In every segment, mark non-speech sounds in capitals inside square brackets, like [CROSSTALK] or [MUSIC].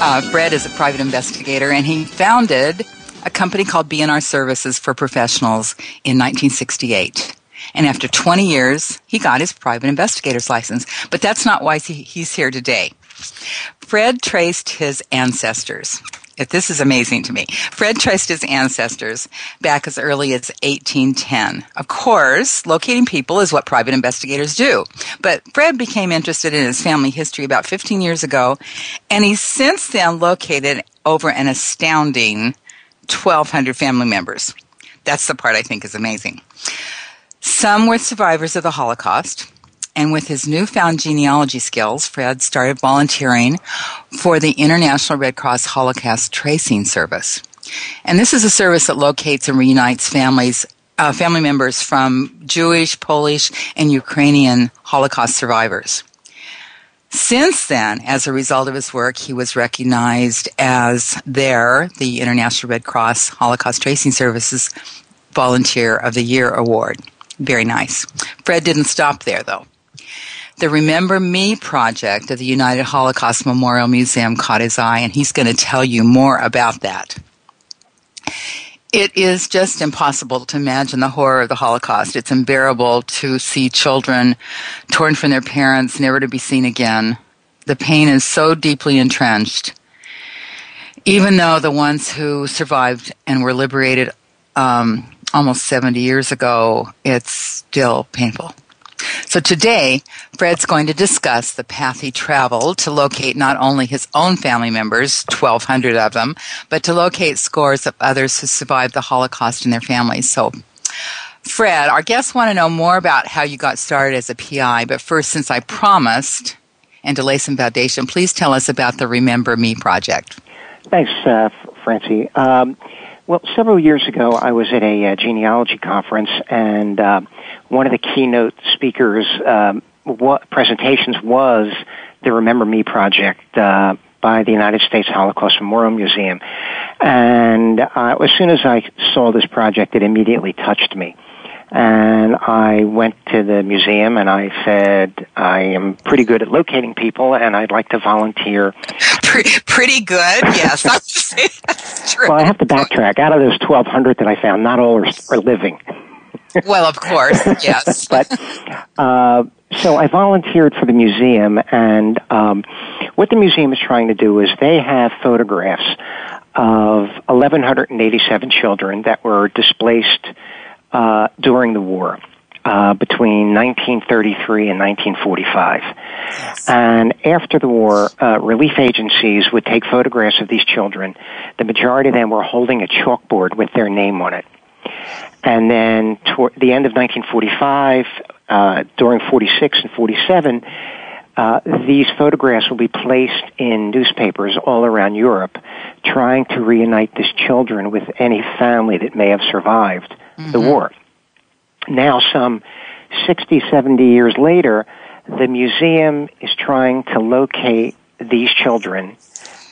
Uh, Fred is a private investigator, and he founded a company called B&R Services for Professionals in 1968. And after 20 years, he got his private investigator's license. But that's not why he's here today. Fred traced his ancestors. This is amazing to me. Fred traced his ancestors back as early as 1810. Of course, locating people is what private investigators do. But Fred became interested in his family history about 15 years ago, and he's since then located over an astounding 1,200 family members. That's the part I think is amazing. Some were survivors of the Holocaust. And with his newfound genealogy skills, Fred started volunteering for the International Red Cross Holocaust Tracing Service. And this is a service that locates and reunites families, uh, family members from Jewish, Polish, and Ukrainian Holocaust survivors. Since then, as a result of his work, he was recognized as their, the International Red Cross Holocaust Tracing Services Volunteer of the Year Award. Very nice. Fred didn't stop there though. The Remember Me project of the United Holocaust Memorial Museum caught his eye, and he's going to tell you more about that. It is just impossible to imagine the horror of the Holocaust. It's unbearable to see children torn from their parents, never to be seen again. The pain is so deeply entrenched. Even though the ones who survived and were liberated um, almost 70 years ago, it's still painful. So today, Fred's going to discuss the path he traveled to locate not only his own family members, 1,200 of them, but to locate scores of others who survived the Holocaust and their families. So, Fred, our guests want to know more about how you got started as a PI, but first, since I promised, and to lay some foundation, please tell us about the Remember Me project. Thanks, uh, Francie. Um, well, several years ago, I was at a uh, genealogy conference, and uh, one of the keynote speakers' um, what presentations was the Remember Me project uh, by the United States Holocaust Memorial Museum. And uh, as soon as I saw this project, it immediately touched me. And I went to the museum and I said, I am pretty good at locating people and I'd like to volunteer. [LAUGHS] pretty good, yes. [LAUGHS] That's true. Well, I have to backtrack. Out of those 1,200 that I found, not all are, are living. Well, of course, [LAUGHS] yes. but, uh, so I volunteered for the museum and, um, what the museum is trying to do is they have photographs of 1,187 children that were displaced uh, during the war. Uh, between 1933 and 1945. Yes. And after the war, uh, relief agencies would take photographs of these children. The majority of them were holding a chalkboard with their name on it. And then toward the end of 1945, uh, during 46 and 47, uh, these photographs will be placed in newspapers all around Europe, trying to reunite these children with any family that may have survived mm-hmm. the war. Now, some 60, 70 years later, the museum is trying to locate these children.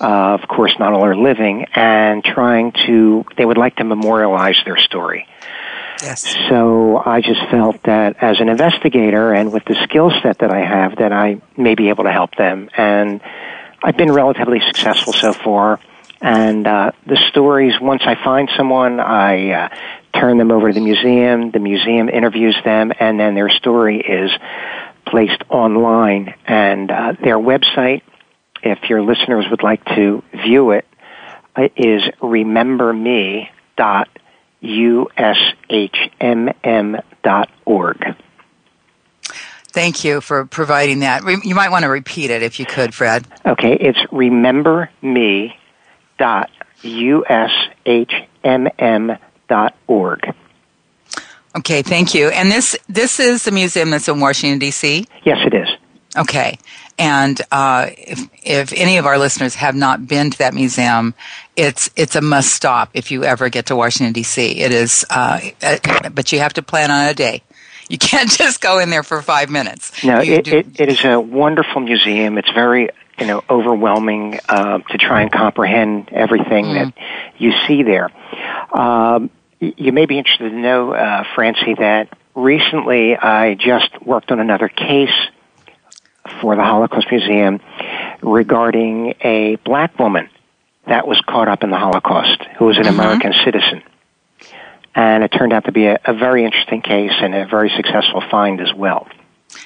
Uh, of course, not all are living, and trying to, they would like to memorialize their story. Yes. So I just felt that as an investigator and with the skill set that I have, that I may be able to help them. And I've been relatively successful so far. And uh, the stories, once I find someone, I uh, turn them over to the museum. The museum interviews them, and then their story is placed online. And uh, their website, if your listeners would like to view it, uh, is rememberme.ushmm.org. Thank you for providing that. You might want to repeat it if you could, Fred. Okay, it's rememberme.ushmm.org. Okay, thank you. And this this is the museum that's in Washington D.C. Yes, it is. Okay, and uh, if if any of our listeners have not been to that museum, it's it's a must stop if you ever get to Washington D.C. It is, uh, uh, but you have to plan on a day. You [LAUGHS] can't just go in there for five minutes. No, it, it, it is a wonderful museum. It's very you know overwhelming uh, to try and comprehend everything mm. that you see there. Um, you may be interested to know, uh, Francie, that recently I just worked on another case for the Holocaust Museum regarding a black woman that was caught up in the Holocaust who was an mm-hmm. American citizen. And it turned out to be a, a, very interesting case and a very successful find as well.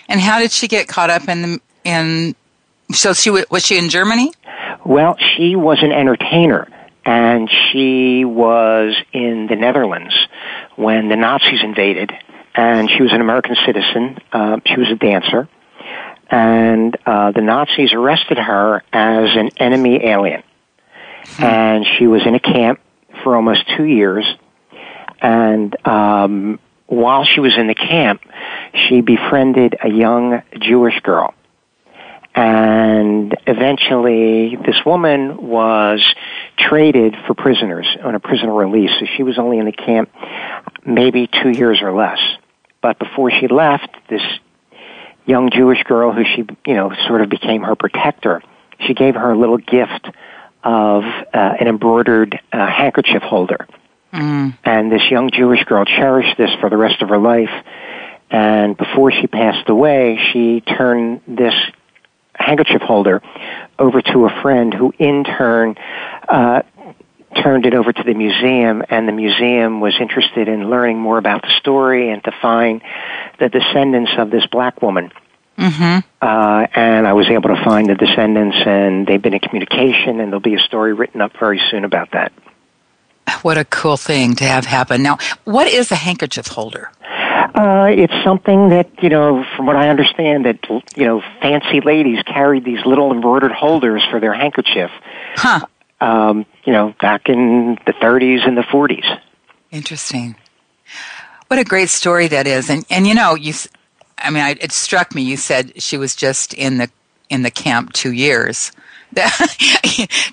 And how did she get caught up in the, in so she was she in Germany? Well, she was an entertainer and she was in the Netherlands when the Nazis invaded and she was an American citizen. Uh, she was a dancer and uh, the Nazis arrested her as an enemy alien. Hmm. And she was in a camp for almost two years. And um, while she was in the camp, she befriended a young Jewish girl. And eventually, this woman was traded for prisoners on a prisoner release. So she was only in the camp maybe two years or less. But before she left, this young Jewish girl who she, you know, sort of became her protector. She gave her a little gift of uh, an embroidered uh, handkerchief holder. Mm. And this young Jewish girl cherished this for the rest of her life. And before she passed away, she turned this handkerchief holder over to a friend who in turn uh, turned it over to the museum, and the museum was interested in learning more about the story and to find the descendants of this black woman. Mm-hmm. Uh, and I was able to find the descendants, and they've been in communication, and there'll be a story written up very soon about that. What a cool thing to have happen. Now, what is a handkerchief holder? Uh, it's something that you know, from what I understand, that you know, fancy ladies carried these little embroidered holders for their handkerchief. Huh um, you know, back in the 30s and the 40s. Interesting. What a great story that is. And, and you know, you, I mean, I, it struck me. You said she was just in the, in the camp two years. [LAUGHS]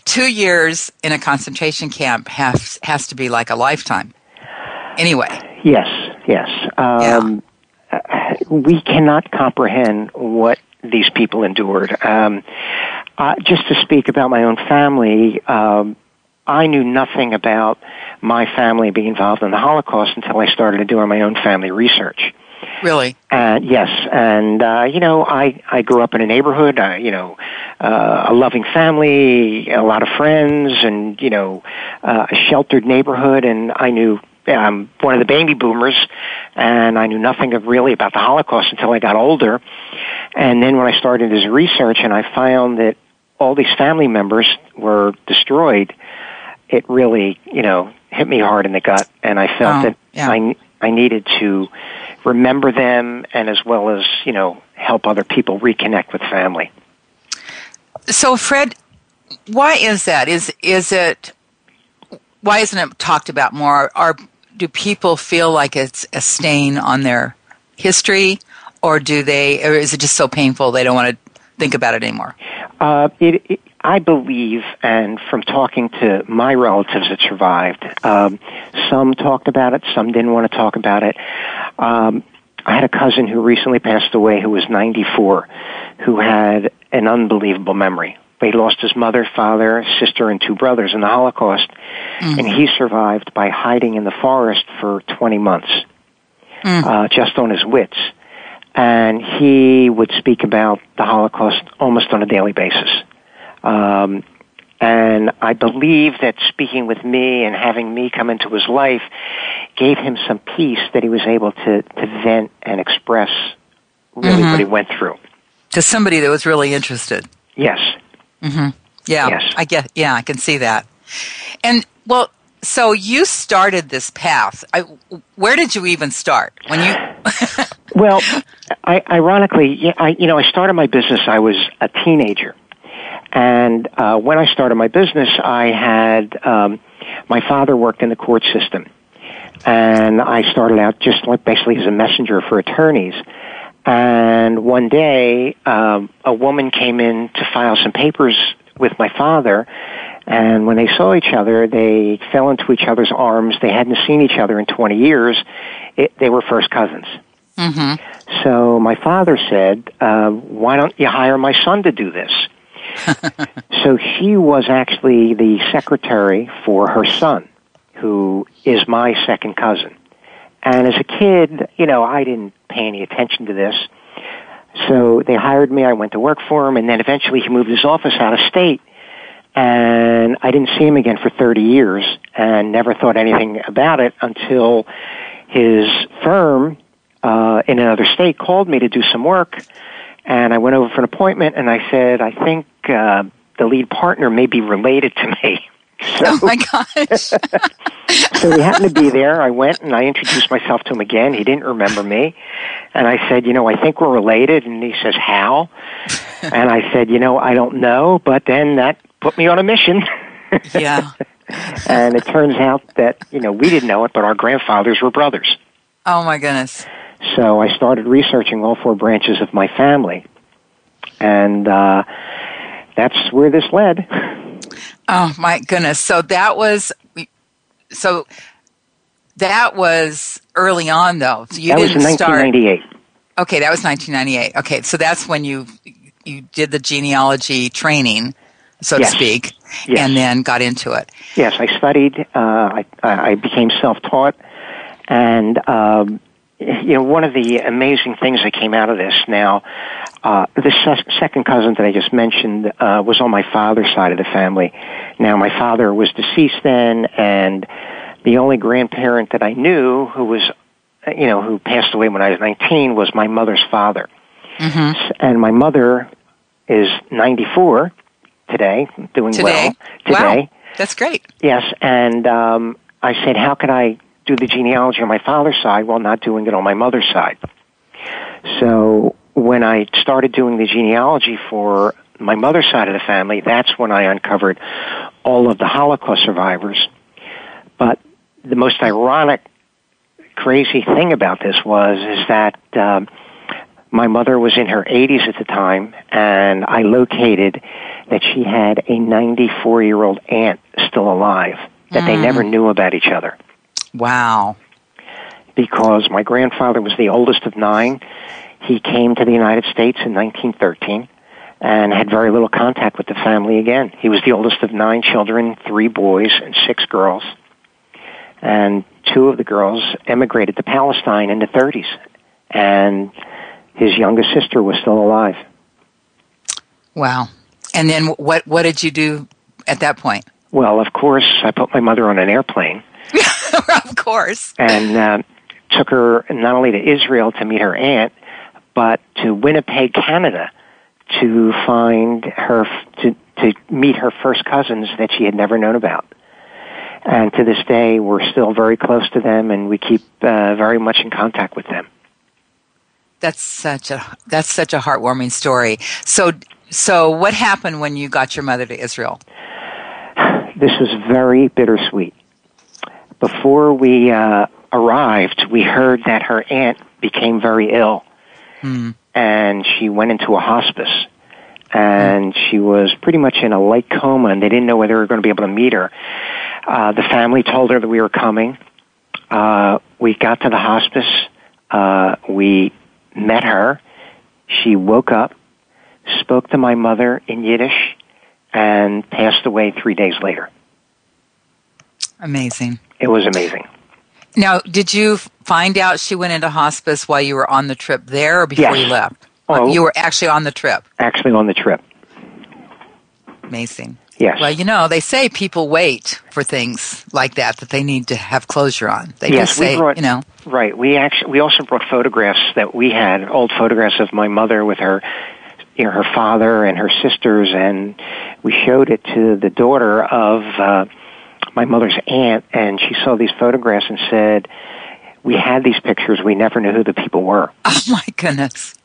two years in a concentration camp has, has to be like a lifetime. Anyway. Yes, yes. Um, yeah. We cannot comprehend what these people endured. Um, uh, just to speak about my own family, um, I knew nothing about my family being involved in the Holocaust until I started doing my own family research. Really? Uh, yes, and uh, you know, I I grew up in a neighborhood, uh, you know, uh, a loving family, a lot of friends, and you know, uh, a sheltered neighborhood, and I knew I'm one of the baby boomers, and I knew nothing of really about the Holocaust until I got older. And then when I started this research, and I found that all these family members were destroyed, it really, you know, hit me hard in the gut, and I felt oh, that yeah. I I needed to remember them, and as well as you know, help other people reconnect with family. So, Fred, why is that? Is is it? Why isn't it talked about more? Are do people feel like it's a stain on their history, or do they, or is it just so painful they don't want to think about it anymore? Uh, it, it, I believe, and from talking to my relatives that survived, um, some talked about it, some didn't want to talk about it. Um, I had a cousin who recently passed away who was 94, who had an unbelievable memory. He lost his mother, father, sister, and two brothers in the Holocaust, mm. and he survived by hiding in the forest for 20 months, mm. uh, just on his wits and he would speak about the Holocaust almost on a daily basis. Um, and I believe that speaking with me and having me come into his life gave him some peace that he was able to, to vent and express really Mhm. what he went through. To somebody that was really interested. Yes. Mm-hmm. Yeah, Yes. I get. Yeah, I can see that. And well, so you started this path. I, where did you even start when you? [LAUGHS] Well, I, ironically, I, you know, I started my business. I was a teenager, and uh, when I started my business, I had um, my father worked in the court system, and I started out just like basically as a messenger for attorneys. And one day, um, a woman came in to file some papers with my father. And when they saw each other, they fell into each other's arms. They hadn't seen each other in 20 years. It, they were first cousins. mm-hmm. So my father said, uh, "Why don't you hire my son to do this?" [LAUGHS] so he was actually the secretary for her son, who is my second cousin. And as a kid, you know, I didn't pay any attention to this. So they hired me. I went to work for him, and then eventually he moved his office out of state. And I didn't see him again for 30 years and never thought anything about it until his firm uh, in another state called me to do some work. And I went over for an appointment and I said, I think uh, the lead partner may be related to me. [LAUGHS] So, Oh my gosh! [LAUGHS] so he happened to be there. I went and I introduced myself to him again. He didn't remember me. And I said, you know, I think we're related. And he says, how? and I said, you know, I don't know. But then that put me on a mission. [LAUGHS] yeah. and it turns out that, you know, we didn't know it, but our grandfathers were brothers. Oh my goodness. So I started researching all four branches of my family. And uh, that's where this led. Oh my goodness. So that was. So that was early on, though. So you that didn't in start. Okay, that was 1998. Okay, so that's when you you did the genealogy training, so Yes. to speak, Yes. and then got into it. Yes, I studied. Uh, I, I became self-taught, and um, you know, one of the amazing things that came out of this. Now, uh, the se- second cousin that I just mentioned uh, was on my father's side of the family. Now, my father was deceased then, and the only grandparent that I knew who was, you know, who passed away when I was 19 was my mother's father. Mm-hmm. And my mother is 94 today, doing Today, well today. wow, that's great. Yes, and um, I said, how can I do the genealogy on my father's side while not doing it on my mother's side? So when I started doing the genealogy for my mother's side of the family, that's when I uncovered all of the Holocaust survivors. But the most ironic, crazy thing about this was is that um, my mother was in her 80s at the time, and I located that she had a 94 year old aunt still alive that they Mm. never knew about each other Wow. because my grandfather was the oldest of nine. He came to the United States in 1913 and had very little contact with the family again. He was the oldest of nine children, three boys and six girls. And two of the girls emigrated to Palestine in the 30s. And his youngest sister was still alive. Wow. And then what what did you do at that point? Well, of course, I put my mother on an airplane [LAUGHS] of course. and uh, took her not only to Israel to meet her aunt, but to Winnipeg, Canada, to find her to to meet her first cousins that she had never known about. And to this day, we're still very close to them, and we keep uh, very much in contact with them. That's such a that's such a heartwarming story. So so what happened when you got your mother to Israel? This was very bittersweet. Before we uh, arrived, we heard that her aunt became very ill, Hmm. and she went into a hospice. And she was pretty much in a light coma, and they didn't know whether they were going to be able to meet her. Uh, the family told her that we were coming. Uh, we got to the hospice. Uh, we met her. She woke up, spoke to my mother in Yiddish, and passed away three days later. Amazing. It was amazing. Now, did you find out she went into hospice while you were on the trip there or before Yes. you left? Oh. You were actually on the trip. Actually, on the trip. Amazing. Yes. Well, you know, they say people wait for things like that that they need to have closure on. They yes, just say, brought, you know. Right. We actually we also brought photographs that we had, old photographs of my mother with her you know, her father and her sisters and we showed it to the daughter of uh my mother's aunt and she saw these photographs and said, "We had these pictures, we never knew who the people were." [LAUGHS] Oh my goodness.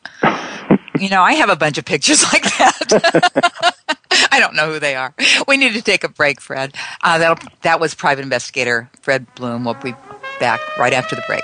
you know, I have a bunch of pictures [LAUGHS] like that. [LAUGHS] I don't know who they are. We need to take a break, Fred. Uh, that that was private investigator Fred Blum. We'll be back right after the break.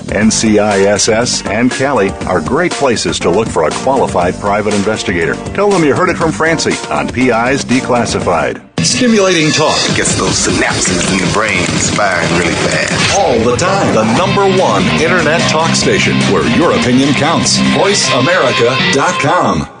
NCISS and Cali are great places to look for a qualified private investigator. Tell them you heard it from Francie on PI's Declassified. Stimulating talk. Gets those synapses in the brain firing really fast. All the time. The number one internet talk station where your opinion counts. VoiceAmerica.com.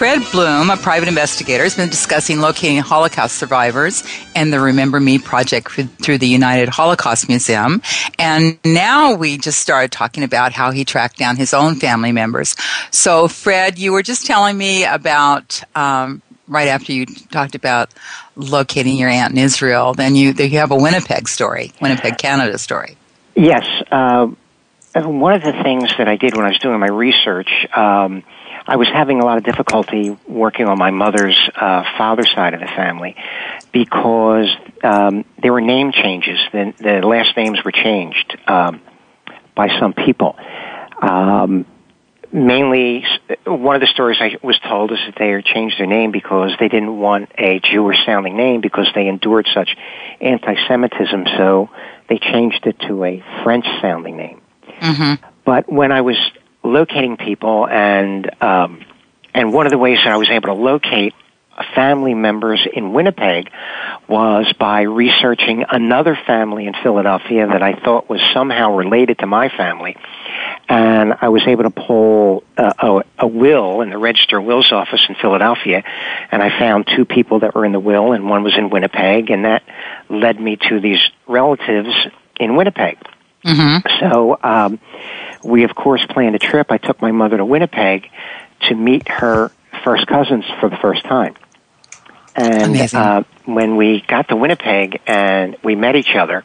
Fred Blum, a private investigator, has been discussing locating Holocaust survivors and the Remember Me project through the United Holocaust Museum. And now we just started talking about how he tracked down his own family members. So, Fred, you were just telling me about. Um, right after you talked about locating your aunt in Israel, then you you have a Winnipeg story, Winnipeg, Canada story. Yes, uh, one of the things that I did when I was doing my research, um, I was having a lot of difficulty working on my mother's uh, father's side of the family because um, there were name changes. The, the last names were changed um, by some people. Um, mainly, one of the stories I was told is that they changed their name because they didn't want a Jewish sounding name because they endured such anti-Semitism, so they changed it to a French sounding name. Mm-hmm. But when I was locating people, and um, and one of the ways that I was able to locate family members in Winnipeg was by researching another family in Philadelphia that I thought was somehow related to my family. And I was able to pull uh, a, a will in the Register Wills office in Philadelphia, and I found two people that were in the will, and one was in Winnipeg, and that led me to these relatives in Winnipeg. Mm-hmm. So um, we, of course, planned a trip. I took my mother to Winnipeg to meet her first cousins for the first time. And uh, when we got to Winnipeg and we met each other,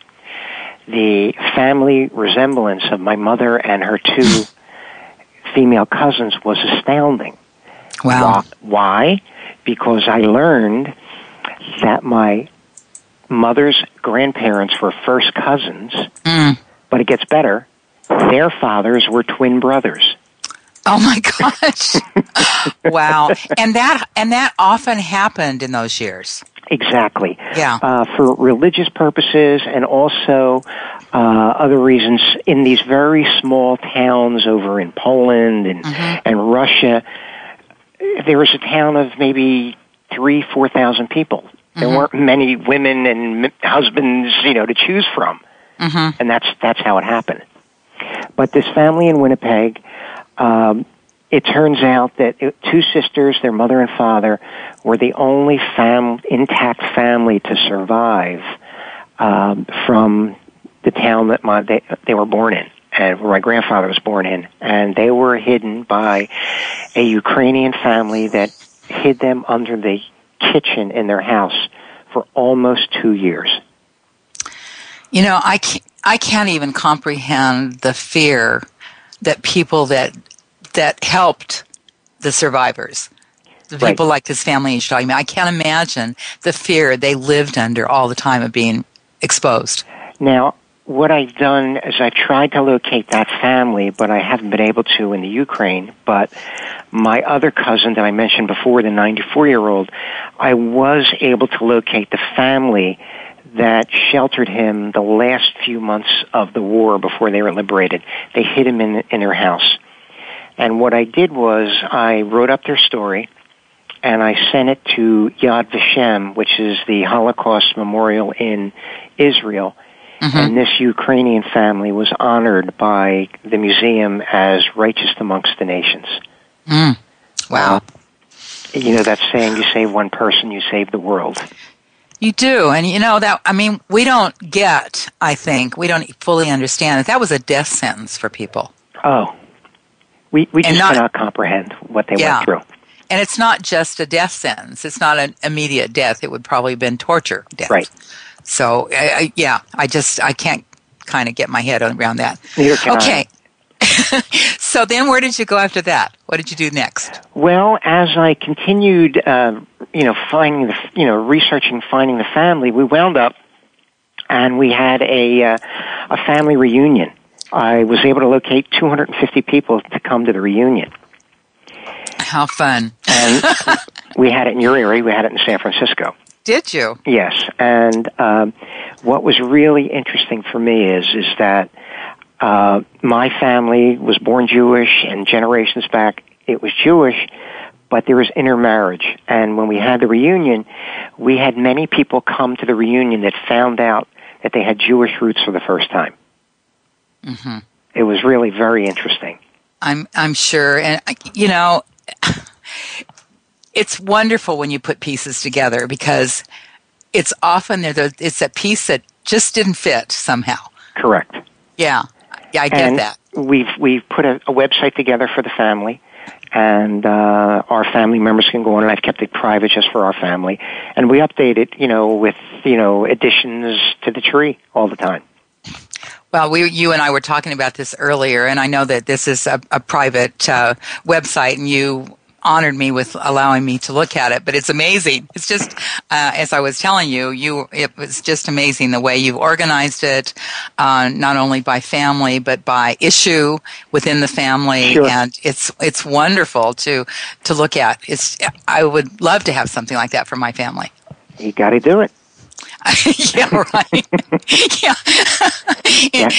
the family resemblance of my mother and her two [LAUGHS] female cousins was astounding. Wow. Why? Because I learned that my mother's grandparents were first cousins, mm. But it gets better. Their fathers were twin brothers. Oh my [LAUGHS] gosh. wow. And that and that often happened in those years. Exactly. Yeah. Uh, for religious purposes and also uh, other reasons in these very small towns over in Poland and mm-hmm. and Russia. There was a town of maybe three, four thousand people. There mm-hmm. weren't many women and husbands, you know, to choose from, mm-hmm. and that's that's how it happened. But this family in Winnipeg, um, it turns out that it, two sisters, their mother and father, were the only fam- intact family to survive um, from the town that my they, they were born in and where my grandfather was born in, and they were hidden by a Ukrainian family that hid them under the kitchen in their house for almost two years. You know, I can't, I can't even comprehend the fear that people that that helped the survivors, the right. people like his family he's talking about. I can't imagine the fear they lived under all the time of being exposed. Now, what I've done is I've tried to locate that family, but I haven't been able to in the Ukraine. But my other cousin that I mentioned before, the 94 year old, I was able to locate the family that sheltered him the last few months of the war before they were liberated. They hid him in, in their house. And what I did was I wrote up their story and I sent it to Yad Vashem, which is the Holocaust memorial in Israel Mm-hmm. And this Ukrainian family was honored by the museum as righteous amongst the nations. Mm. Wow. Uh, you know that saying, you save one person, you save the world. You do. And you know that, I mean, we don't get, I think, we don't fully understand that that was a death sentence for people. Oh. We, we just not, cannot comprehend what they yeah. went through. And it's not just a death sentence. It's not an immediate death. It would probably have been torture death. Right. So, I, I, yeah, I just I can't kind of get my head around that. Neither can okay. [LAUGHS] so then, where did you go after that? What did you do next? Well, as I continued, uh, you know, finding the, you know, researching, finding the family, we wound up, and we had a uh, a family reunion. I was able to locate 250 people to come to the reunion. How fun! and [LAUGHS] we had it in your area. We had it in San Francisco. Did you? Yes. And um, what was really interesting for me is is that uh, my family was born Jewish, and generations back it was Jewish, but there was intermarriage. And when we had the reunion, we had many people come to the reunion that found out that they had Jewish roots for the first time. Mm-hmm. It was really very interesting. I'm I'm sure, and you know [LAUGHS] it's wonderful when you put pieces together because it's often there. It's a piece that just didn't fit somehow. Correct. Yeah, yeah, I get and that. We've we've put a, a website together for the family, and uh, our family members can go on. And I've kept it private just for our family, and we update it, you know, with you know additions to the tree all the time. Well, we, you and I were talking about this earlier, and I know that this is a, a private uh, website, and you honored me with allowing me to look at it. But it's amazing. It's just, uh, as I was telling you, you it was just amazing the way you organized it, uh, not only by family but by issue within the family, sure. and it's it's wonderful to to look at. It's I would love to have something like that for my family. You got to do it. [LAUGHS] yeah, right. [LAUGHS] yeah. [LAUGHS] yeah.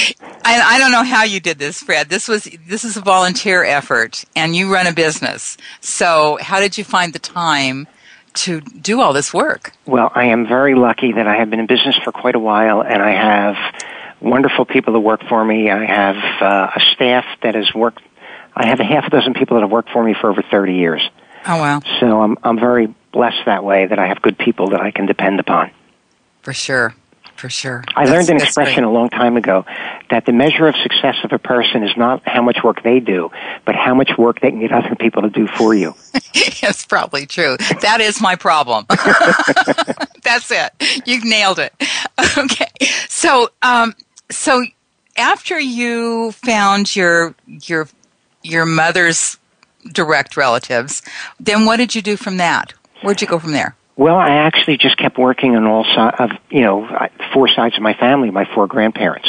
I, I don't know how you did this, Fred. This was this is a volunteer effort, and you run a business. So, how did you find the time to do all this work? Well, I am very lucky that I have been in business for quite a while, and I have wonderful people that work for me. I have uh, a staff that has worked. I have a half a dozen people that have worked for me for over thirty years. Oh wow! So I'm I'm very blessed that way that I have good people that I can depend upon. For sure. For sure. I that's, learned an expression great. a long time ago that the measure of success of a person is not how much work they do, but how much work they can get other people to do for you. [LAUGHS] That's probably true. That is my problem. [LAUGHS] that's it. You've nailed it. [LAUGHS] Okay. So, um, so after you found your your your mother's direct relatives, then what did you do from that? Where'd you go from there? Well, I actually just kept working on all sides of, you know, four sides of my family, my four grandparents.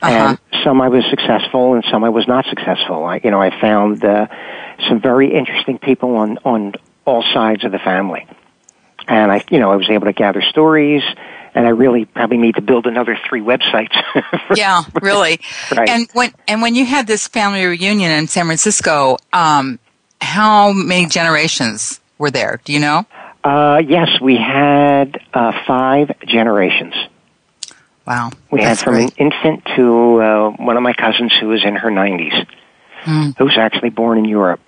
Uh-huh. And some I was successful and some I was not successful. I, you know, I found uh, some very interesting people on, on all sides of the family. And I, you know, I was able to gather stories and I really probably need to build another three websites. [LAUGHS] yeah, [LAUGHS] really. Right. And when and when you had this family reunion in San Francisco, um, how many generations were there? Do you know? Uh, yes, we had uh, five generations. Wow, We had from great. an infant to uh, one of my cousins who was in her 90s, Hmm. who was actually born in Europe.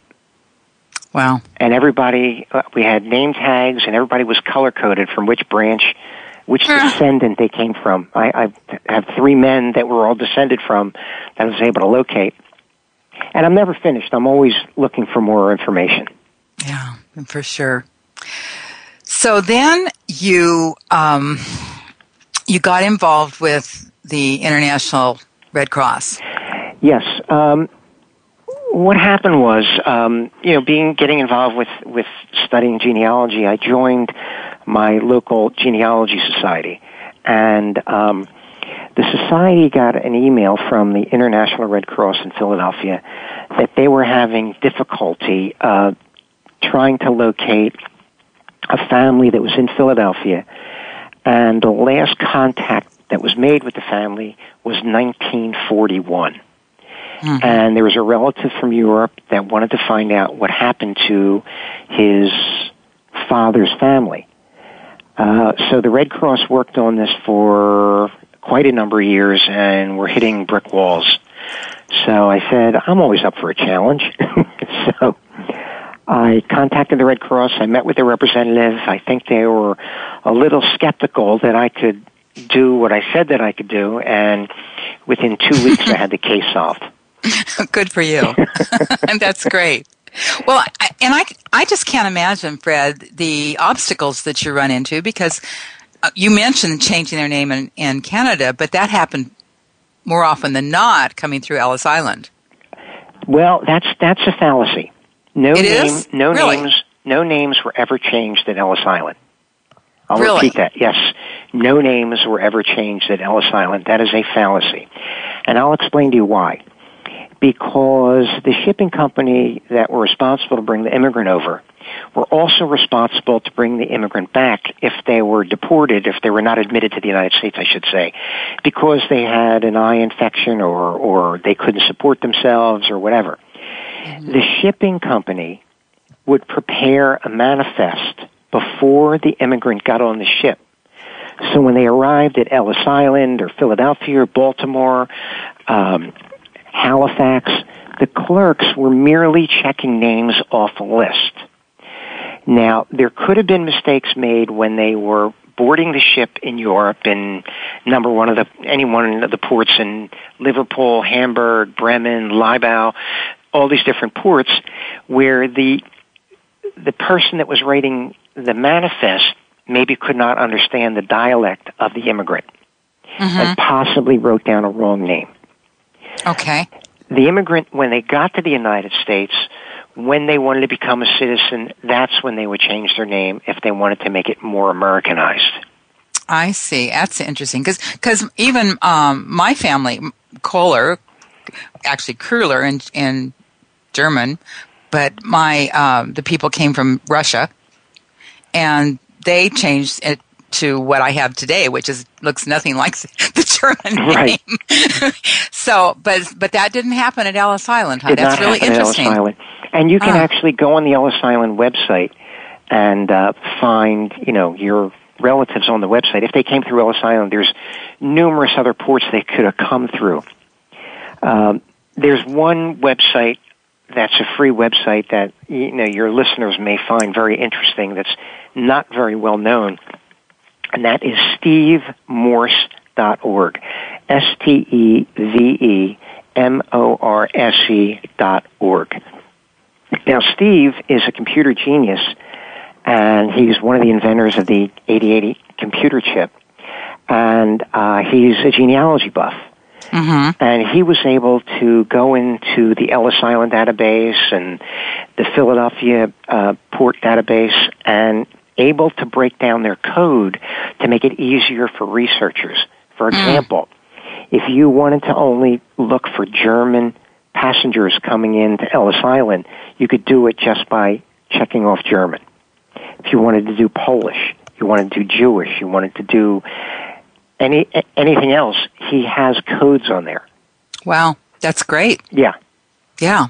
Wow, And everybody, uh, we had name tags, and everybody was color coded from which branch, which Ah. descendant they came from. I, I have three men that we're all descended from that I was able to locate. And I'm never finished. I'm always looking for more information. yeah, for sure. So then you um, you got involved with the International Red Cross. Yes. Um, what happened was, um, you know, being getting involved with with studying genealogy, I joined my local genealogy society, and um, the society got an email from the International Red Cross in Philadelphia that they were having difficulty uh, trying to locate a family that was in Philadelphia, and the last contact that was made with the family was 1941 and there was a relative from Europe that wanted to find out what happened to his father's family. Uh, so the Red Cross worked on this for quite a number of years, and we're hitting brick walls. So I said, I'm always up for a challenge. [LAUGHS] so I contacted the Red Cross. I met with their representative. I think they were a little skeptical that I could do what I said that I could do, and within two weeks I had the case solved. [LAUGHS] Good for you. [LAUGHS] and that's great. Well, I, and I, I just can't imagine, Fred, the obstacles that you run into because uh, you mentioned changing their name in, in Canada, but that happened more often than not coming through Ellis Island. Well, that's that's a fallacy. No It name, is? no Really? names, no names were ever changed at Ellis Island. I'll Really? repeat that. Yes, no names were ever changed at Ellis Island. That is a fallacy, and I'll explain to you why. Because the shipping company that were responsible to bring the immigrant over were also responsible to bring the immigrant back if they were deported, if they were not admitted to the United States, I should say, because they had an eye infection or, or they couldn't support themselves or whatever. The shipping company would prepare a manifest before the immigrant got on the ship. So when they arrived at Ellis Island or Philadelphia or Baltimore, um, Halifax, the clerks were merely checking names off a list. Now, there could have been mistakes made when they were boarding the ship in Europe in number one of the any one of the ports in Liverpool, Hamburg, Bremen, Libau, all these different ports, where the the person that was writing the manifest maybe could not understand the dialect of the immigrant and possibly wrote down a wrong name Okay. the immigrant, when they got to the United States, when they wanted to become a citizen, that's when they would change their name if they wanted to make it more Americanized. I see. That's interesting because even um, my family, Koehler, actually Kurler in, in German, but my um, the people came from Russia, and they changed it to what I have today, which is looks nothing [LAUGHS] like the German Right. name. [LAUGHS] so, but but that didn't happen at Ellis Island. Huh? Did That's really happen at Ellis interesting. Island. And you can actually go on the Ellis Island website and uh, find, you know, your relatives on the website. If they came through Ellis Island, there's numerous other ports they could have come through. Um, there's one website that's a free website that you know your listeners may find very interesting. That's not very well known, and that is SteveMorse.org. S T E V E M O R S E dot org. Now, Steve is a computer genius, and he's one of the inventors of the 8080 computer chip, and uh, he's a genealogy buff. Mm-hmm. And he was able to go into the Ellis Island database and the Philadelphia uh, port database and able to break down their code to make it easier for researchers. For example, if you wanted to only look for German passengers coming into Ellis Island, you could do it just by checking off German. If you wanted to do Polish, you wanted to do Jewish, you wanted to do any anything else, he has codes on there. Wow, that's great. Yeah. Yeah.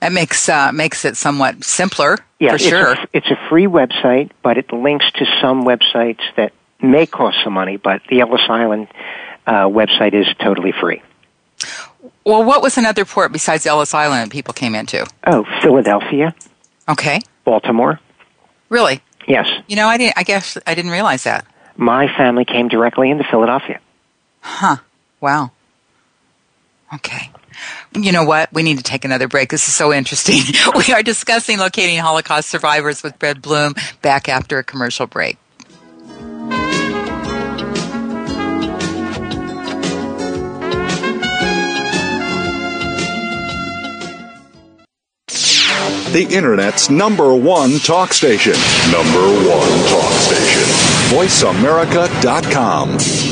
That makes uh, makes it somewhat simpler Yeah, for it's sure. A, it's a free website, but it links to some websites that may cost some money, but the Ellis Island uh, website is totally free. well, what was another port besides Ellis Island that people came into? Oh, Philadelphia, Okay. Baltimore. Really? Yes. You know, I didn't I guess I didn't realize that. My family came directly into Philadelphia. Huh. Wow. Okay. You know what? We need to take another break. This is so interesting. [LAUGHS] we are discussing locating Holocaust survivors with Fred Blum back after a commercial break. The Internet's number one talk station. Number one talk station. VoiceAmerica.com.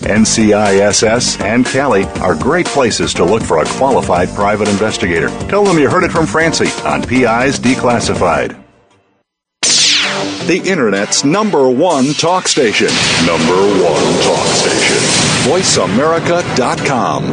NCISS and Cali are great places to look for a qualified private investigator. Tell them you heard it from Francie on PIs Declassified. The Internet's number one talk station. Number one talk station. VoiceAmerica.com.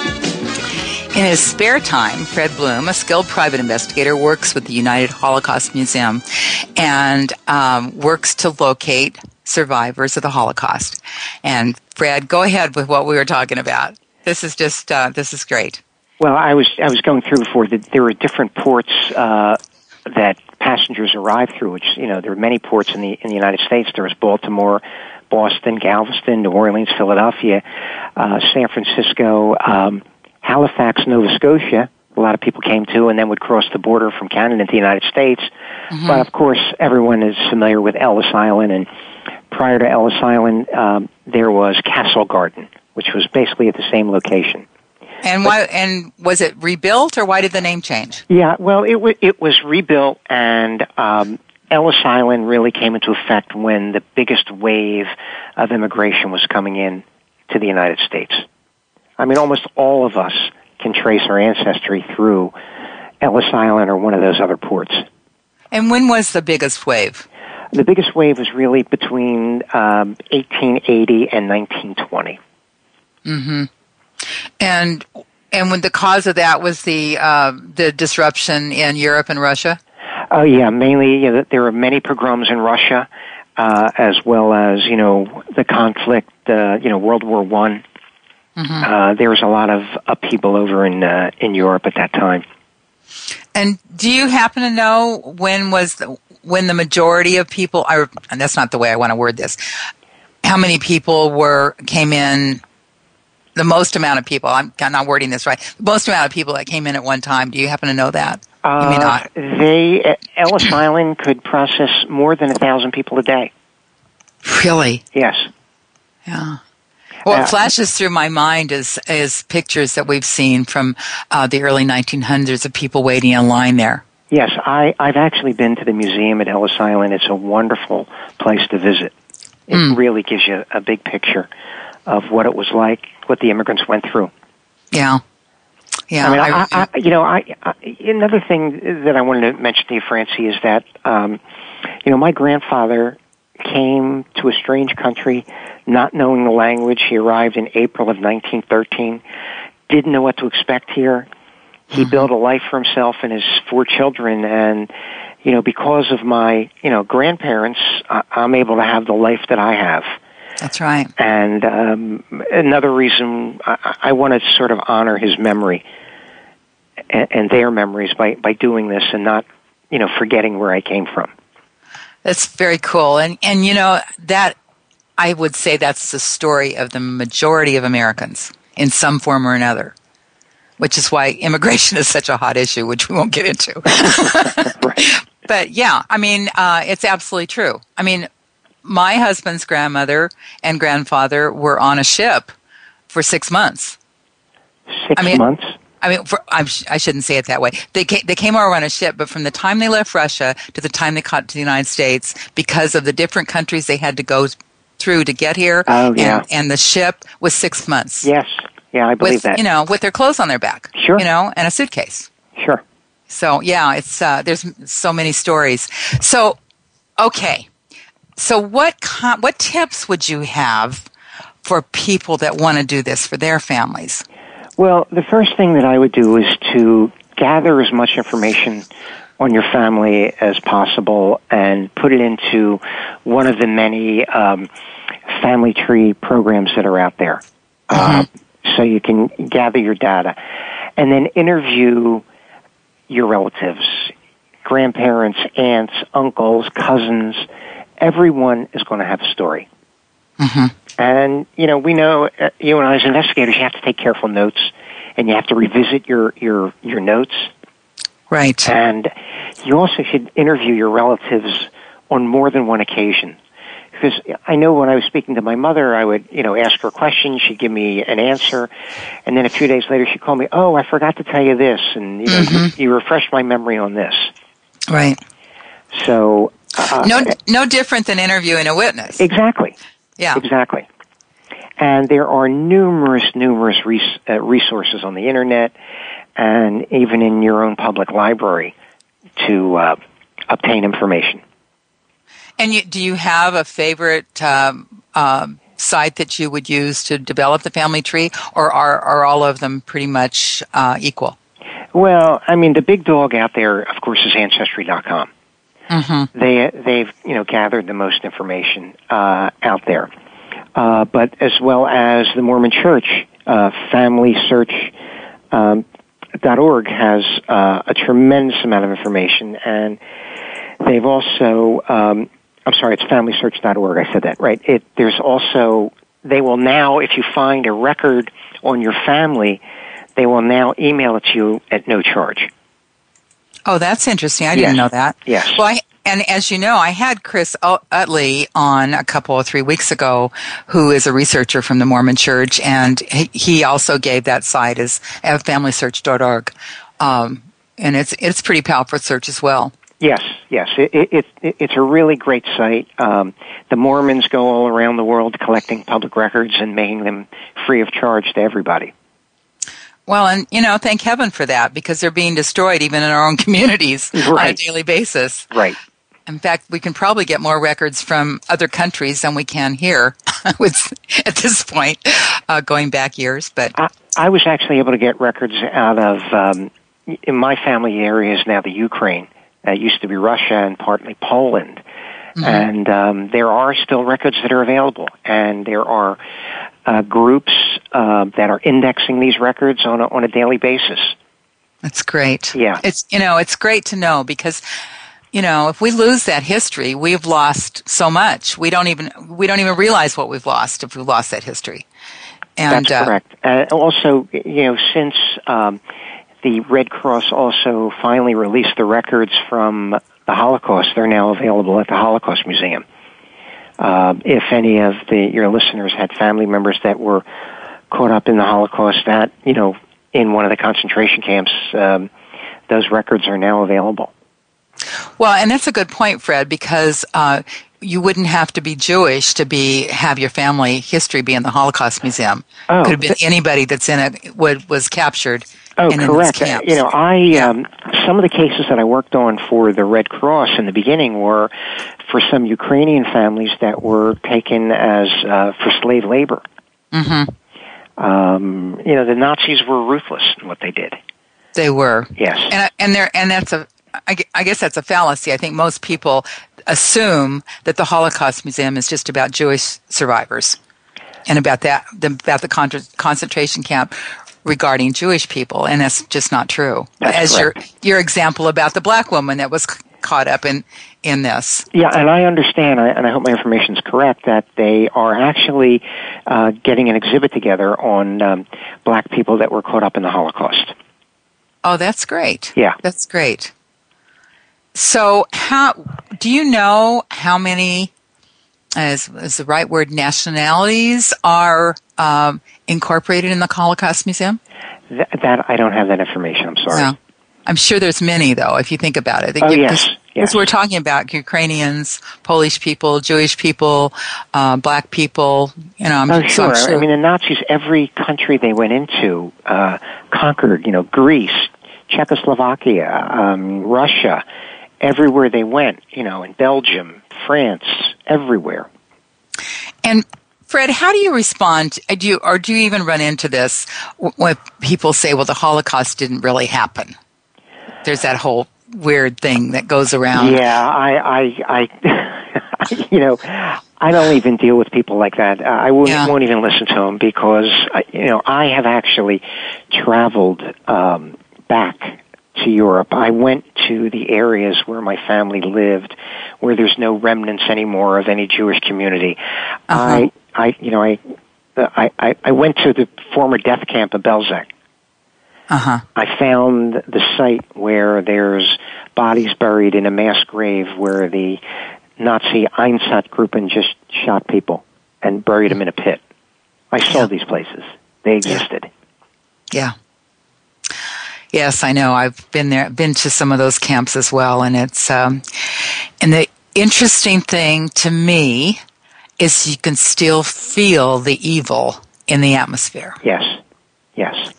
In his spare time, Fred Blum, a skilled private investigator, works with the United Holocaust Museum and um, works to locate survivors of the Holocaust. And Fred, go ahead with what we were talking about. This is just uh, this is great. Well, I was I was going through before that there were different ports uh, that passengers arrive through. Which you know there are many ports in the in the United States. There was Baltimore, Boston, Galveston, New Orleans, Philadelphia, uh, San Francisco, um, Halifax, Nova Scotia. A lot of people came to and then would cross the border from Canada into the United States. But of course, everyone is familiar with Ellis Island, and prior to Ellis Island, um, there was Castle Garden, which was basically at the same location. And why? And was it rebuilt, or why did the name change? Yeah, well, it w- it was rebuilt, and um, Ellis Island really came into effect when the biggest wave of immigration was coming in to the United States. I mean, almost all of us can trace our ancestry through Ellis Island or one of those other ports. And when was the biggest wave? The biggest wave was really between um, 1880 and 1920. Hmm. And and when the cause of that was the uh, the disruption in Europe and Russia. Oh yeah, mainly you know, there were many pogroms in Russia, uh, as well as you know the conflict. Uh, you know, World War One. Uh, there was a lot of upheaval over in uh, in Europe at that time. And do you happen to know when was the, when the majority of people are? And that's not the way I want to word this. How many people were came in? The most amount of people. I'm, I'm not wording this right. The most amount of people that came in at one time. Do you happen to know that? you may Uh, not. They uh, Ellis [CLEARS THROAT] Island could process more than a thousand people a day. Really? Yes. Yeah. What flashes through my mind is is pictures that we've seen from uh, the early 1900s of people waiting in line there. Yes, I, I've actually been to the museum at Ellis Island. It's a wonderful place to visit. It mm. really gives you a big picture of what it was like, what the immigrants went through. Yeah. Yeah. I mean, I, I, I, you know, I, I, another thing that I wanted to mention to you, Francie, is that, um, you know, my grandfather came to a strange country, not knowing the language. He arrived in April of 1913, didn't know what to expect here. He mm-hmm. built a life for himself and his four children, and you know, because of my you know grandparents, I- I'm able to have the life that I have. That's right. And um, another reason I, I want to sort of honor his memory and, and their memories by by doing this and not you know forgetting where I came from. That's very cool. And and you know that I would say that's the story of the majority of Americans in some form or another. Which is why immigration [LAUGHS] is such a hot issue, which we won't get into. [LAUGHS] right. But yeah, I mean, uh, it's absolutely true. I mean, my husband's grandmother and grandfather were on a ship for six months. Six I mean, months? I mean, for, I shouldn't say it that way. They came, they came over on a ship, but from the time they left Russia to the time they got to the United States, because of the different countries they had to go through to get here, oh, yeah. and, and the ship was six months. Yes, yeah, I believe with, that. You know, with their clothes on their back. Sure. You know, and a suitcase. Sure. So yeah, it's uh, there's so many stories. So okay, so what what tips would you have for people that want to do this for their families? Well, the first thing that I would do is to gather as much information on your family as possible and put it into one of the many um, family tree programs that are out there. Uh, so you can gather your data and then interview your relatives, grandparents, aunts, uncles, cousins. Everyone is going to have a story. Mm-hmm. And, you know, we know, uh, you and I as investigators, you have to take careful notes and you have to revisit your, your, your notes. Right. And you also should interview your relatives on more than one occasion. Because I know when I was speaking to my mother, I would, you know, ask her a question, she'd give me an answer, and then a few days later she'd call me, oh, I forgot to tell you this, and, you know, mm-hmm. you, you refreshed my memory on this. Right. So, uh, no, no different than interviewing a witness. Exactly. Yeah. Exactly. And there are numerous, numerous res- uh, resources on the internet and even in your own public library to uh, obtain information. And you, do you have a favorite um, um, site that you would use to develop the family tree, or are, are all of them pretty much uh, equal? Well, I mean, the big dog out there, of course, is Ancestry.com. Mm-hmm. They they've you know gathered the most information uh, out there, uh, but as well as the Mormon Church, uh, Family Search. Um, .org has uh, a tremendous amount of information, and they've also um, I'm sorry, it's FamilySearch.org. I said that right. It there's also they will now if you find a record on your family, they will now email it to you at no charge. Oh, that's interesting. I didn't know that. Yes. Well, I, and as you know, I had Chris Utley on a couple or three weeks ago, who is a researcher from the Mormon Church, and he also gave that site as at familysearch.org. Um, and it's it's pretty powerful search as well. Yes, yes, it, it, it, it's a really great site. Um, the Mormons go all around the world collecting public records and making them free of charge to everybody. Well, and you know, thank heaven for that because they're being destroyed even in our own [LAUGHS] communities right. on a daily basis. Right. In fact, we can probably get more records from other countries than we can here [LAUGHS] with, at this point, uh, going back years. But I, I, was actually able to get records out of um, in my family area is now the Ukraine. It used to be Russia and partly Poland. Mm-hmm. And um, there are still records that are available, and there are uh, groups uh, that are indexing these records on a, on a daily basis. That's great. Yeah, it's you know it's great to know because you know if we lose that history, we've lost so much. We don't even we don't even realize what we've lost if we lost that history. And, That's uh, correct. Uh, also, you know, since um, the Red Cross also finally released the records from the Holocaust, they're now available at the Holocaust Museum. Uh, if any of the your listeners had family members that were caught up in the Holocaust, that you know, in one of the concentration camps, um, those records are now available. Well, and that's a good point, Fred, because uh, you wouldn't have to be Jewish to be have your family history be in the Holocaust Museum. Oh, Could have been anybody that's in it would, was captured. Oh, and in these correct. camps. You know, I um, some of the cases that I worked on for the Red Cross in the beginning were for some Ukrainian families that were taken as uh, for slave labor. Mhm. Um, you know, the Nazis were ruthless in what they did. They were. Yes. And and there and that's a I I guess that's a fallacy. I think most people assume that the Holocaust Museum is just about Jewish survivors and about that the, about the contra- concentration camp regarding Jewish people, and that's just not true. That's As your correct. your example about the black woman that was c- caught up in in this. Yeah, and I understand, and I hope my information is correct, that they are actually uh, getting an exhibit together on um, black people that were caught up in the Holocaust. Oh, that's great. Yeah. That's great. So, how do you know how many, as is the right word, nationalities are um, incorporated in the Holocaust Museum? Th- that I don't have that information. I'm sorry. No. I'm sure there's many, though, if you think about it. Oh, You- yes, Because yes. we're talking about Ukrainians, Polish people, Jewish people, uh, black people. You know, I'm, Oh, so I'm sure. I mean, the Nazis, every country they went into, uh, conquered, you know, Greece, Czechoslovakia, um, Russia, everywhere they went, you know, in Belgium, France, everywhere. And Fred, how do you respond? uh, Do you, or do you even run into this when people say, "Well, the Holocaust didn't really happen"? There's that whole weird thing that goes around. Yeah, I, I, I, [LAUGHS] you know, I don't even deal with people like that. Uh, I won't, Yeah. won't even listen to them because, you know, I have actually traveled um, back to Europe. I went to the areas where my family lived, where there's no remnants anymore of any Jewish community. I, I, you know, I, I, I, went to the former death camp of Belzec. Uh huh. I found the site where there's bodies buried in a mass grave where the Nazi Einsatzgruppen just shot people and buried them in a pit. I saw Yeah. these places. They existed. Yeah. Yes, I know. I've been there, been to some of those camps as well, and it's um, and the interesting thing to me is you can still feel the evil in the atmosphere. Yes. Yes.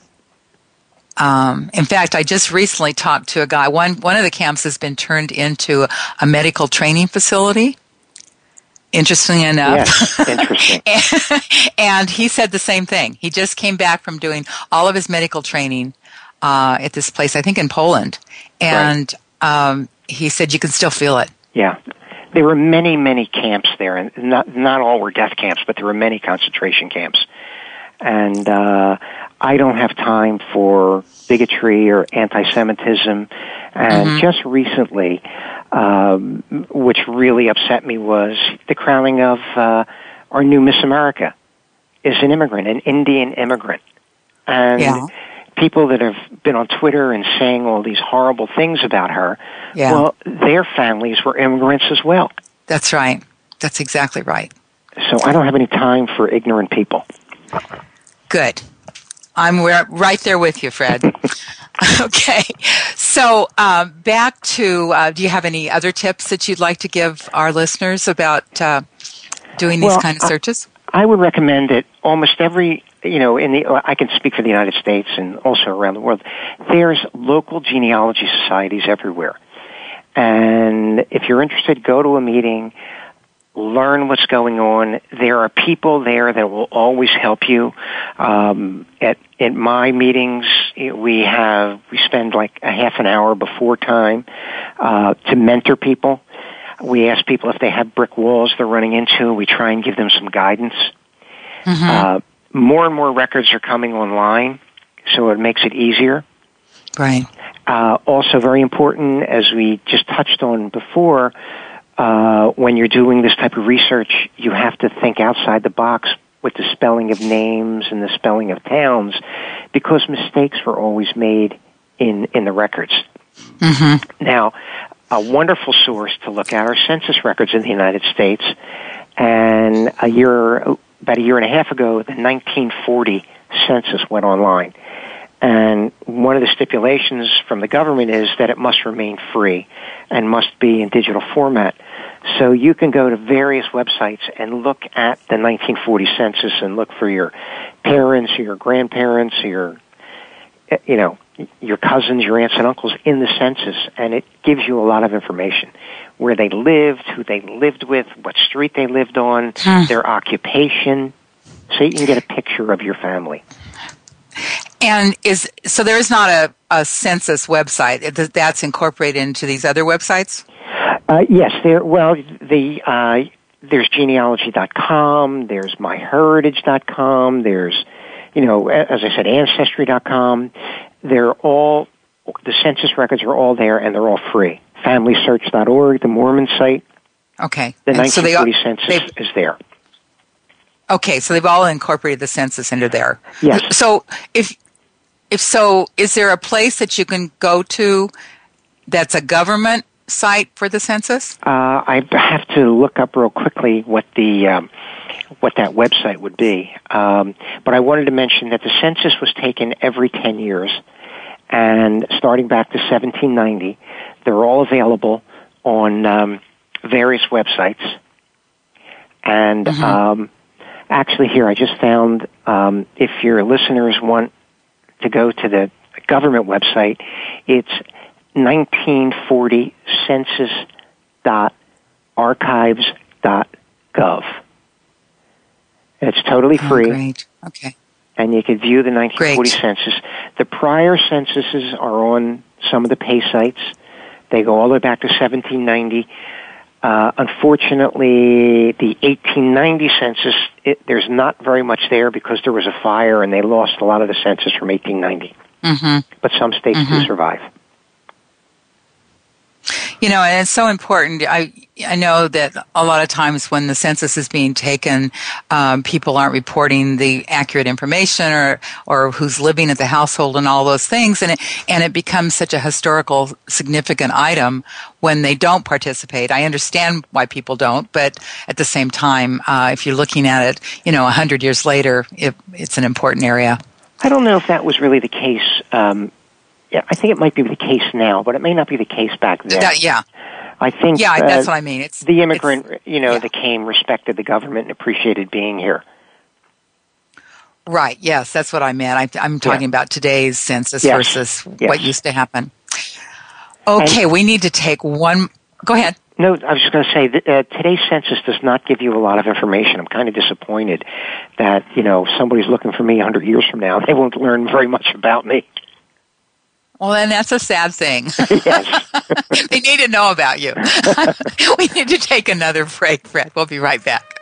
Um, in fact, I just recently talked to a guy. One one of the camps has been turned into a medical training facility. Interesting enough. Yes. Interesting. [LAUGHS] and he said the same thing. He just came back from doing all of his medical training uh, at this place, I think in Poland, and um, he said you can still feel it. Yeah. There were many, many camps there, and not not all were death camps, but there were many concentration camps. And uh, I don't have time for bigotry or anti-Semitism. And just recently, um, which really upset me was the crowning of uh, our new Miss America is an immigrant, an Indian immigrant, and. Yeah. People that have been on Twitter and saying all these horrible things about her, Yeah. well, their families were immigrants as well. That's right. That's exactly right. So I don't have any time for ignorant people. Good. I'm right there with you, Fred. [LAUGHS] okay. So um, back to uh, do you have any other tips that you'd like to give our listeners about uh, doing these Well, kind of searches? I would recommend that almost every, you know, in the, I can speak for the United States and also around the world. There's local genealogy societies everywhere. And if you're interested, go to a meeting, learn what's going on. There are people there that will always help you. Um, at at my meetings, we have we spend like a half an hour before time uh, to mentor people. We ask people if they have brick walls they're running into. We try and give them some guidance. Uh, more and more records are coming online, so it makes it easier. Right. Uh, also, very important, as we just touched on before, uh, when you're doing this type of research, you have to think outside the box with the spelling of names and the spelling of towns, because mistakes were always made in in the records. Now, a wonderful source to look at are census records in the United States, and a year about a year and a half ago, the 1940 census went online. And one of the stipulations from the government is that it must remain free and must be in digital format. So you can go to various websites and look at the 1940 census and look for your parents, or your grandparents, or your, you know, your cousins, your aunts and uncles in the census, and it gives you a lot of information. Where they lived, who they lived with, what street they lived on, Hmm. their occupation, so you can get a picture of your family. And is so there is not a, a census website that's incorporated into these other websites? Uh, yes, there. Well, the uh, there's genealogy.com, there's myheritage.com, there's you know, as I said, ancestry.com. They're all the census records are all there, and they're all free. FamilySearch.org, the Mormon site, Okay. the And so they 1940 census is there. Okay, so they've all incorporated the census into there. Yes. So if if so, is there a place that you can go to that's a government site for the census? Uh, I have to look up real quickly what the um, what that website would be. Um, but I wanted to mention that the census was taken every ten years, and starting back to 1790, they're all available on um, various websites. And um, actually, here I just found um, if your listeners want to go to the government website, it's 1940 census.archives.gov. It's totally Oh, free, great. Okay. and you can view the 1940 Great. census. The prior censuses are on some of the pay sites. They go all the way back to 1790. Uh, unfortunately, the 1890 census, it, there's not very much there because there was a fire and they lost a lot of the census from 1890. Mm-hmm. But some states do survive. You know, and it's so important. I I know that a lot of times when the census is being taken, um, people aren't reporting the accurate information or or who's living at the household and all those things, and it and it becomes such a historical significant item when they don't participate. I understand why people don't, but at the same time, uh, if you're looking at it, you know, a hundred years later, it, it's an important area. I don't know if that was really the case. Um, I think it might be the case now, but it may not be the case back then. That- yeah, I think yeah, uh, that's what I mean. It's the immigrant, you know, yeah. that came respected the government and appreciated being here. Right. Yes, that's what I meant. I, I'm talking about today's census Yes. versus Yes. what used to happen. Okay, we need to take one. Go ahead. No, I was just going to say that uh, today's census does not give you a lot of information. I'm kind of disappointed that you know if somebody's looking for me 100 years from now. They won't learn very much about me. Well, then that's a sad thing. [LAUGHS] [LAUGHS] Yes. they need to know about you. [LAUGHS] we need to take another break, Fred. We'll be right back.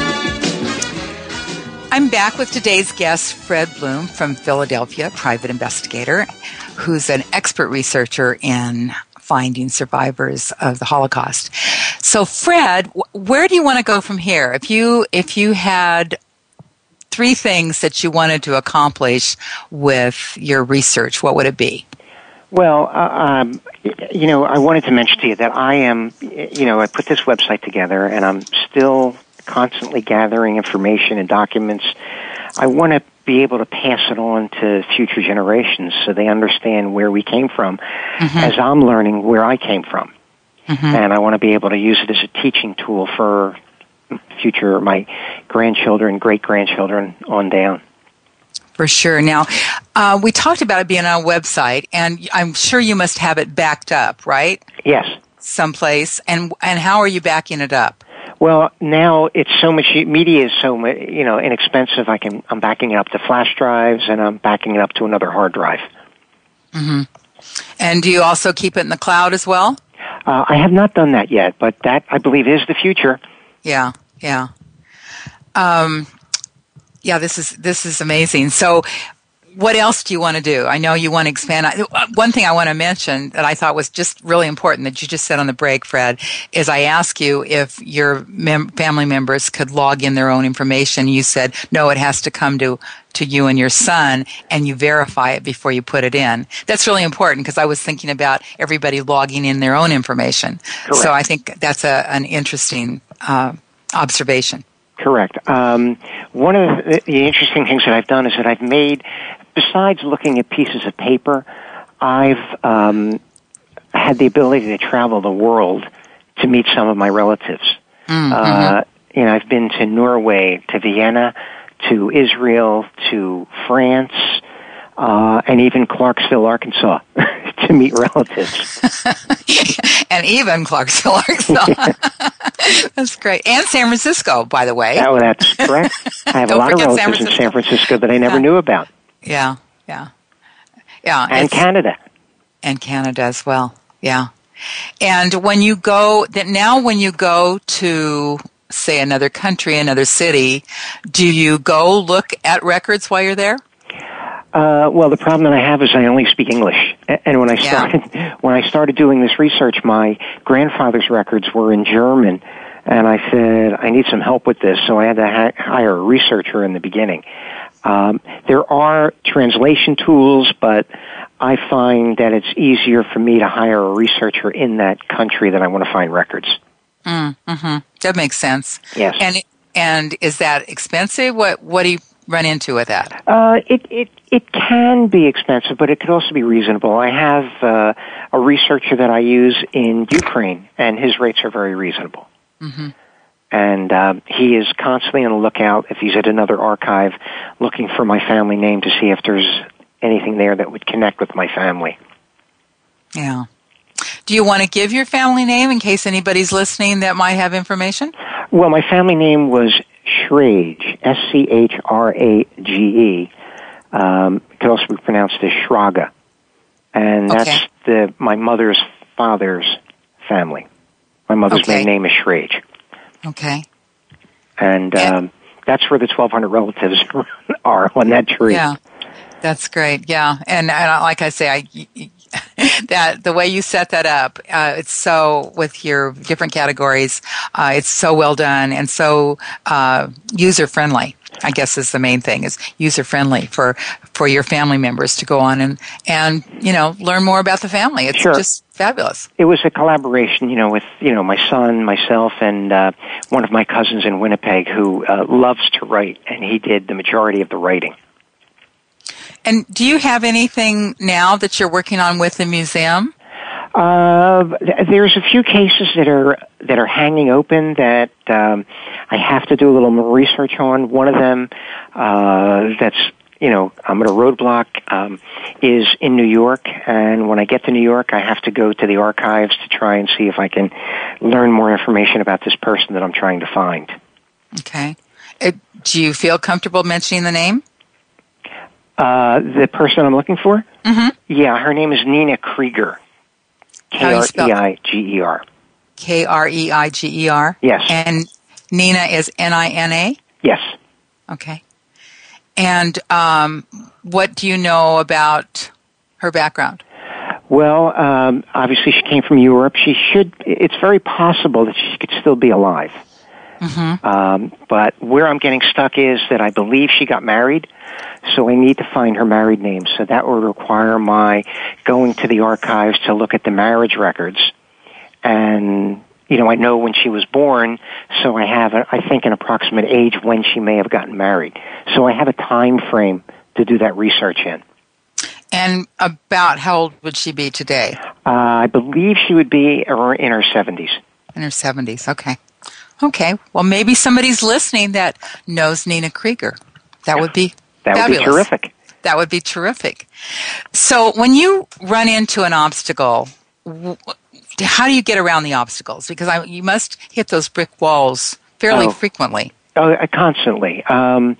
I'm back with today's guest, Fred Blum from Philadelphia, private investigator, who's an expert researcher in finding survivors of the Holocaust. So, Fred, where do you want to go from here? If you if you had three things that you wanted to accomplish with your research, what would it be? Well, uh, um, you know, I wanted to mention to you that I am, you know, I put this website together and I'm still constantly gathering information and documents. I want to be able to pass it on to future generations so they understand where we came from mm-hmm. as I'm learning where I came from. Mm-hmm. And I want to be able to use it as a teaching tool for future, my grandchildren, great grandchildren on down. For sure. Now, uh, we talked about it being on a website, and I'm sure you must have it backed up, right? Yes. Someplace. And and how are you backing it up? Well, now it's so much media is so you know inexpensive. I can I'm backing it up to flash drives and I'm backing it up to another hard drive. Mm-hmm. And do you also keep it in the cloud as well? Uh, I have not done that yet, but that I believe is the future. Yeah, yeah, um, yeah. This is this is amazing. So, what else do you want to do? I know you want to expand. One thing I want to mention that I thought was just really important that you just said on the break, Fred, is I asked you if your mem- family members could log in their own information. You said, no, it has to come to, to you and your son and you verify it before you put it in. That's really important because I was thinking about everybody logging in their own information. Correct. So I think that's a, an interesting uh, observation. Correct. Um, one of the, the, interesting things that I've done is that I've made besides looking at pieces of paper, I've um, had the ability to travel the world to meet some of my relatives. Mm-hmm. Uh, you know, I've been to Norway, to Vienna, to Israel, to France, uh, and even Clarksville, Arkansas, [LAUGHS] to meet relatives. [LAUGHS] and even Clarksville, Arkansas. [LAUGHS] that's great. And San Francisco, by the way. Oh, that's correct. I have a lot of relatives in San Francisco that I never yeah. knew about. Yeah, yeah, yeah. And Canada. And Canada as well. Yeah. And when you go, that now when you go to say another country, another city, do you go look at records while you're there? Uh, well, the problem that I have is I only speak English, and when I started yeah. [LAUGHS] when I started doing this research, my grandfather's records were in German, and I said I need some help with this, so I had to ha- hire a researcher in the beginning. Um, there are translation tools, but I find that it's easier for me to hire a researcher in that country that I want to find records. Mm, hmm That makes sense. Yes. And and is that expensive? What what do you run into with that? Uh, it it it can be expensive, but it could also be reasonable. I have uh, a researcher that I use in Ukraine, and his rates are very reasonable. Mm-hmm and uh, he is constantly on the lookout if he's at another archive looking for my family name to see if there's anything there that would connect with my family. Yeah. Do you want to give your family name in case anybody's listening that might have information? Well, my family name was Schrage, S C H R A G E. Um, it could also be pronounced as Schraga, and that's okay. the my mother's father's family. My mother's okay. main name is Schrage. Okay. And um, that's where the 1,200 relatives [LAUGHS] are on that tree. Yeah, that's great. Yeah, and, and like I say, I [LAUGHS] that the way you set that up, uh, it's so with your different categories, uh, it's so well done and so uh, user friendly. I guess is the main thing is user friendly for for your family members to go on and and you know learn more about the family. It's sure. just fabulous. It was a collaboration, you know, with you know my son, myself, and uh, one of my cousins in Winnipeg who uh, loves to write, and he did the majority of the writing. And do you have anything now that you're working on with the museum? Uh, there's a few cases that are that are hanging open that um, I have to do a little more research on. One of them uh, that's you know I'm at a roadblock um, is in New York, and when I get to New York, I have to go to the archives to try and see if I can learn more information about this person that I'm trying to find. Okay. Uh, do you feel comfortable mentioning the name? Uh, the person I'm looking for? Mm-hmm. Yeah, her name is Nina Kreiger. K How do you R E I G E R. K R E I G E R. Yes. And Nina is N I N A. Yes. Okay. And um, what do you know about her background? Well, um, obviously she came from Europe. She should. It's very possible that she could still be alive. Um, but where I'm getting stuck is that I believe she got married, so I need to find her married name. So that would require my going to the archives to look at the marriage records, and you know I know when she was born, so I have a, I think an approximate age when she may have gotten married. So I have a time frame to do that research in. And about how old would she be today? Uh, I believe she would be in her 70s. In her 70s. Okay. Okay. Well, maybe somebody's listening that knows Nina Kreiger. That would be That would be terrific. That would be terrific. So, when you run into an obstacle, how do you get around the obstacles? Because I, you must hit those brick walls fairly Oh. frequently. Oh, uh, constantly. Um,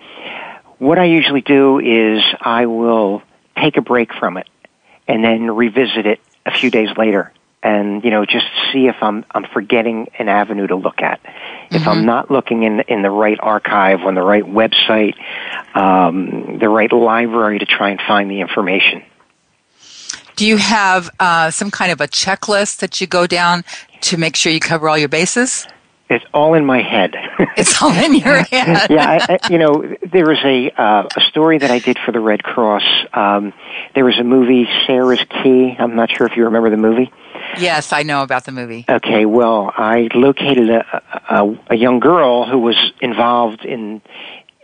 what I usually do is I will take a break from it and then revisit it a few days later and you know just see if I'm I'm forgetting an avenue to look at. If I'm not looking in in the right archive on the right website, um, the right library to try and find the information. Do you have uh, some kind of a checklist that you go down to make sure you cover all your bases? It's all in my head. [LAUGHS] It's all in your [LAUGHS] head. yeah, I, I, you know, there was a uh, a story that I did for the Red Cross. Um, there was a movie, Sarah's Key. I'm not sure if you remember the movie. Yes, I know about the movie. Okay, well, I located a, a, a young girl who was involved in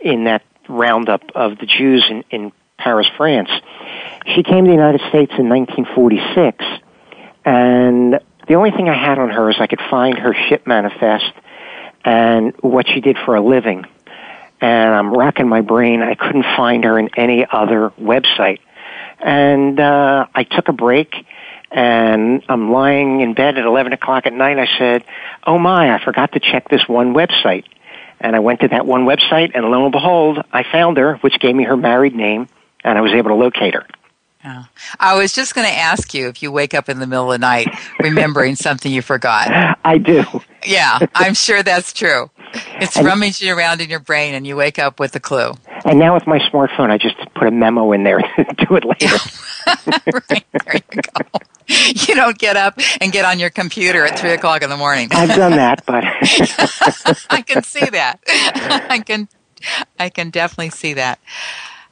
in that roundup of the Jews in, in Paris, France. She came to the United States in 1946, and the only thing I had on her is I could find her ship manifest and what she did for a living. And I'm racking my brain. I couldn't find her in any other website. And uh, I took a break, and I'm lying in bed at 11 o'clock at night. I said, "Oh my, I forgot to check this one website." And I went to that one website, and lo and behold, I found her, which gave me her married name, and I was able to locate her. Yeah. I was just going to ask you if you wake up in the middle of the night remembering [LAUGHS] something you forgot. I do. Yeah, I'm sure that's true. It's rummaging around in your brain and you wake up with a clue. And now with my smartphone, I just put a memo in there [LAUGHS] to do it later. [LAUGHS] right, there you go. [LAUGHS] You don't get up and get on your computer at three o'clock in the morning. I've done that, but [LAUGHS] I can see that. [LAUGHS] I can, I can definitely see that.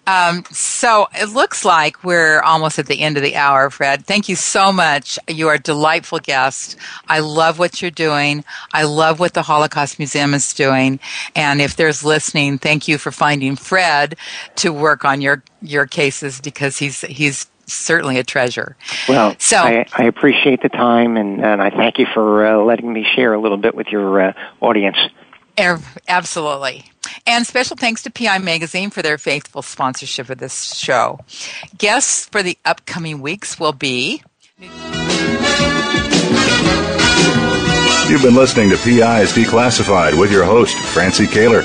Um, so it looks like we're almost at the end of the hour, Fred. Thank you so much. You are a delightful guest. I love what you're doing. I love what the Holocaust Museum is doing. And if there's listening, thank you for finding Fred to work on your, your cases because he's, he's certainly a treasure. well, So- I, I appreciate the time, and, and I thank you for uh, letting me share a little bit with your uh, audience. Ev- Absolutely. And special thanks to PI Magazine for their faithful sponsorship of this show. Guests for the upcoming weeks will be You've been listening to PI's Declassified with your host, Francie Koehler.